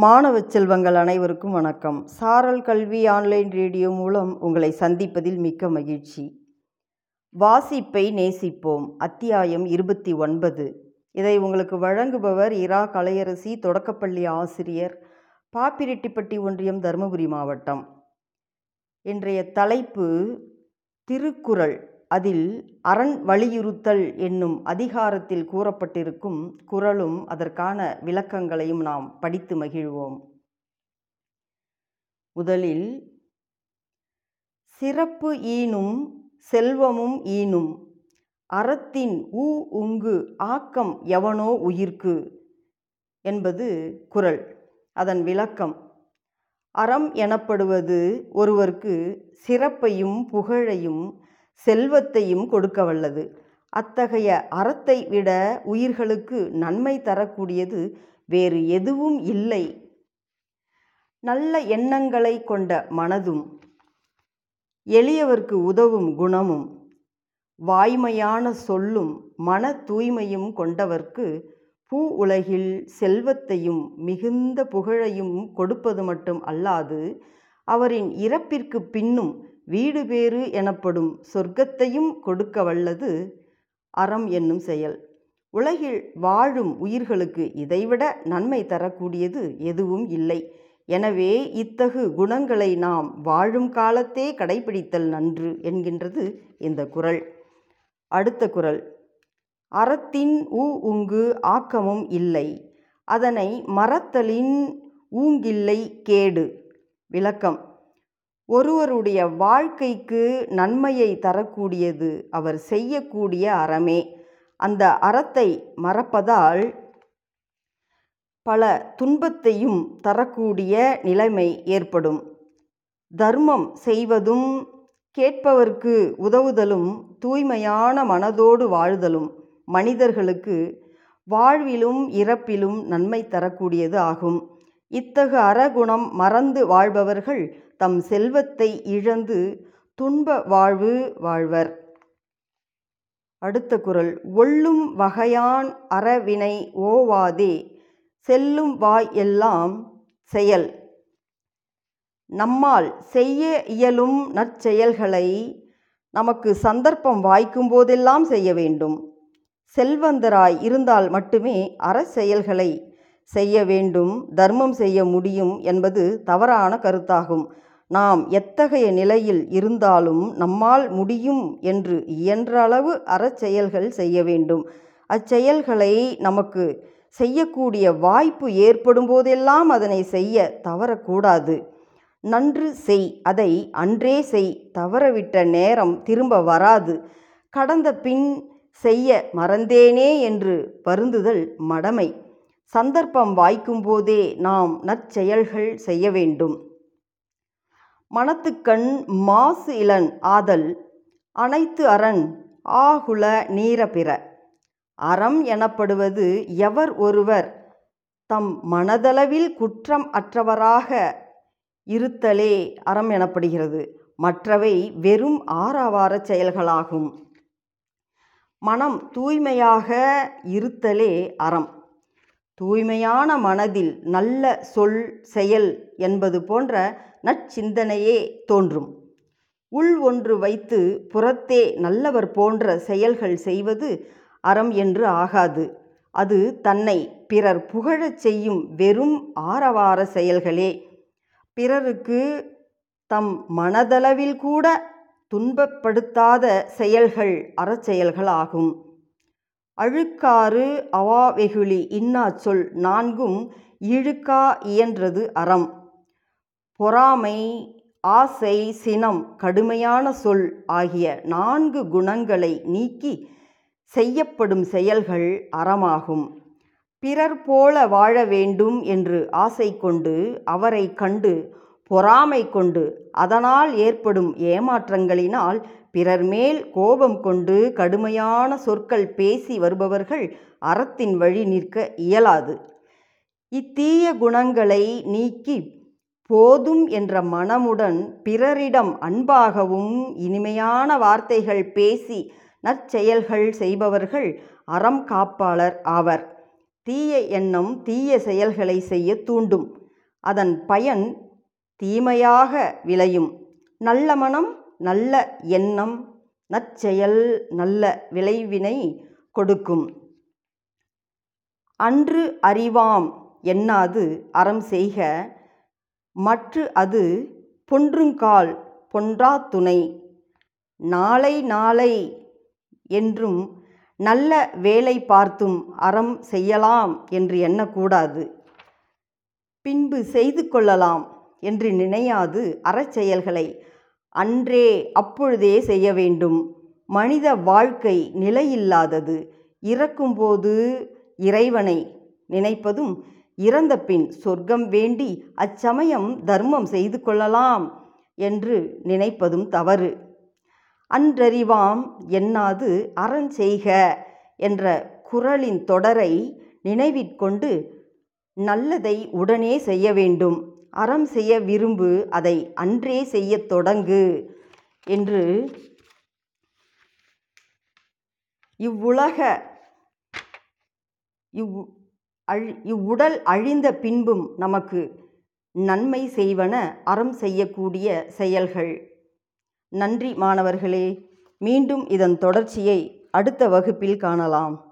மாணவ செல்வங்கள் அனைவருக்கும் வணக்கம். சாரல் கல்வி ஆன்லைன் ரேடியோ மூலம் உங்களை சந்திப்பதில் மிக்க மகிழ்ச்சி. வாசிப்பை நேசிப்போம். அத்தியாயம் இருபத்தி ஒன்பது. இதை உங்களுக்கு வழங்குபவர் இரா கலையரசி தொடக்கப்பள்ளி ஆசிரியர் பாப்பிரெட்டிப்பட்டி ஒன்றியம் தருமபுரி மாவட்டம். இன்றைய தலைப்பு திருக்குறள். அதில் அரண் வலியுறுத்தல் என்னும் அதிகாரத்தில் கூறப்பட்டிருக்கும் குறளும் அதற்கான விளக்கங்களையும் நாம் படித்து மகிழ்வோம். முதலில் சிறப்பு ஈனும் செல்வமும் ஈனும் அறத்தின் ஊ உங்கு ஆக்கம் எவனோ உயிர்க்கு என்பது குறள் அதன் விளக்கம். அறம் எனப்படுவது ஒருவருக்கு சிறப்பையும் புகழையும் செல்வத்தையும் கொடுக்க வல்லது. அத்தகைய அறத்தை விட உயிர்களுக்கு நன்மை தரக்கூடியது வேறு எதுவும் இல்லை. நல்ல எண்ணங்களை கொண்ட மனதும் எளியவர்க்கு உதவும் குணமும் வாய்மையான சொல்லும் மன தூய்மையும் கொண்டவர்க்கு பூ உலகில் செல்வத்தையும் மிகுந்த புகழையும் கொடுப்பது மட்டும் அல்லாது அவரின் இறப்பிற்கு பின்னும் வீடு பேறு எனப்படும் சொர்க்கத்தையும் கொடுக்க வல்லது அறம் என்னும் செயல். உலகில் வாழும் உயிர்களுக்கு இதைவிட நன்மை தரக்கூடியது எதுவும் இல்லை. எனவே இத்தகு குணங்களை நாம் வாழும் காலத்தே கடைபிடித்தல் நன்று என்கின்றது இந்த குறள் அடுத்த குறள் அறத்தின் ஊ உங்கு ஆக்கமும் இல்லை. அதனை மறத்தலின் ஊங்கில்லை கேடு. விளக்கம். ஒருவருடைய வாழ்க்கைக்கு நன்மையை தரக்கூடியது அவர் செய்யக்கூடிய அறமே. அந்த அறத்தை மறப்பதால் பல துன்பத்தையும் தரக்கூடிய நிலைமை ஏற்படும். தர்மம் செய்வதும் கேட்பவர்க்கு உதவுதலும் தூய்மையான மனதோடு வாழுதலும் மனிதர்களுக்கு வாழ்விலும் இறப்பிலும் நன்மை தரக்கூடியது ஆகும். இத்தகு அறகுணம் மறந்து வாழ்பவர்கள் தம் செல்வத்தை இழந்து துன்ப வாழ்வு வாழ்வர். அடுத்த குரல் ஒள்ளும் வகையான் அறவினை ஓவாதே செல்லும் வாய் எல்லாம் செயல். நம்மால் செய்ய இயலும் நற்செயல்களை நமக்கு சந்தர்ப்பம் வாய்க்கும் போதெல்லாம் செய்ய வேண்டும். செல்வந்தராய் இருந்தால் மட்டுமே அற செயல்களை செய்ய வேண்டும் தர்மம் செய்ய முடியும் என்பது தவறான கருத்தாகும். நாம் எத்தகைய நிலையில் இருந்தாலும் நம்மால் முடியும் என்று இயன்றளவு அறச்செயல்கள் செய்ய வேண்டும். அச்செயல்களை நமக்கு செய்யக்கூடிய வாய்ப்பு ஏற்படும் போதெல்லாம் அதனை செய்ய தவறக்கூடாது. நன்று செய் அதை அன்றே செய் தவறவிட்ட நேரம் திரும்ப வராது. கடந்த பின் செய்ய மறந்தேனே என்று வருந்துதல் மடமை. சந்தர்ப்பம் வாய்க்கும் போதே நாம் நற்செயல்கள் செய்ய வேண்டும். மனத்துக்கண் மாசு இளன் ஆதல் அனைத்து அரண் ஆகுல நீர பிற. அறம் எனப்படுவது எவர் ஒருவர் தம் மனதளவில் குற்றம் அற்றவராக இருத்தலே அறம் எனப்படுகிறது. மற்றவை வெறும் ஆறாவார செயல்களாகும். மனம் தூய்மையாக இருத்தலே அறம். தூய்மையான மனதில் நல்ல சொல் செயல் என்பது போன்ற நற்சிந்தனையே தோன்றும். உள் ஒன்று வைத்து புறத்தே நல்லவர் போன்ற செயல்கள் செய்வது அறம் என்று ஆகாது. அது தன்னை பிறர் புகழச் செய்யும் வெறும் ஆரவார செயல்களே. பிறருக்கு தம் மனதளவில் கூட துன்பப்படுத்தாத செயல்கள் அறச்செயல்களாகும் அழுக்காறு அவாவெகுளி இன்னா சொல் நான்கும் இழுக்கா இயன்றது அறம். பொறாமை ஆசை சினம் கடுமையான சொல் ஆகிய நான்கு குணங்களை நீக்கி செய்யப்படும் செயல்கள் அறமாகும். பிறர் போல வாழ வேண்டும் என்று ஆசை கொண்டு அவரை கண்டு பொறாமை கொண்டு அதனால் ஏற்படும் ஏமாற்றங்களினால் பிறர் மேல் கோபம் கொண்டு கடுமையான சொற்கள் பேசி வருபவர்கள் அறத்தின் வழி நிற்க இயலாது. இத்தீய குணங்களை நீக்கி போதும் என்ற மனமுடன் பிறரிடம் அன்பாகவும் இனிமையான வார்த்தைகள் பேசி நற்செயல்கள் செய்பவர்கள் அறம் காப்பாளர் ஆவர். தீய எண்ணம் தீய செயல்களை செய்ய தூண்டும். அதன் பயன் தீமையாக விளையும். நல்ல மனம் நல்ல எண்ணம் நற்செயல் நல்ல விளைவினை கொடுக்கும். அன்று அறிவாம் எண்ணாது அறம் செய்க மற்று அது பொன்றுங்கால் பொன்றா துணை. நாளை நாளை என்றும் நல்ல வேலை பார்த்தும் அறம் செய்யலாம் என்று எண்ணக்கூடாது. பின்பு செய்து கொள்ளலாம் என்று நினையாது அறச்செயல்களை அன்றே அப்பொழுதே செய்ய வேண்டும். மனித வாழ்க்கை நிலையில்லாதது. இறக்கும்போது இறைவனை நினைப்பதும் இறந்த பின் சொர்க்கம் வேண்டி அச்சமயம் தர்மம் செய்து கொள்ளலாம் என்று நினைப்பதும் தவறு. அன்றறிவாம் எண்ணாது அறஞ்செய்க என்ற குரலின் தொடரை நினைவிற்கொண்டு நல்லதை உடனே செய்ய வேண்டும். அறம் செய்ய விரும்பு அதை அன்றே செய்யத் தொடங்கு என்று இவ்வுலக இவ் அழி இவ்வுடல் அழிந்த பின்பும் நமக்கு நன்மை செய்வன அறம் செய்யக்கூடிய செயல்கள். நன்றி மாணவர்களே. மீண்டும் இதன் தொடர்ச்சியை அடுத்த வகுப்பில் காணலாம்.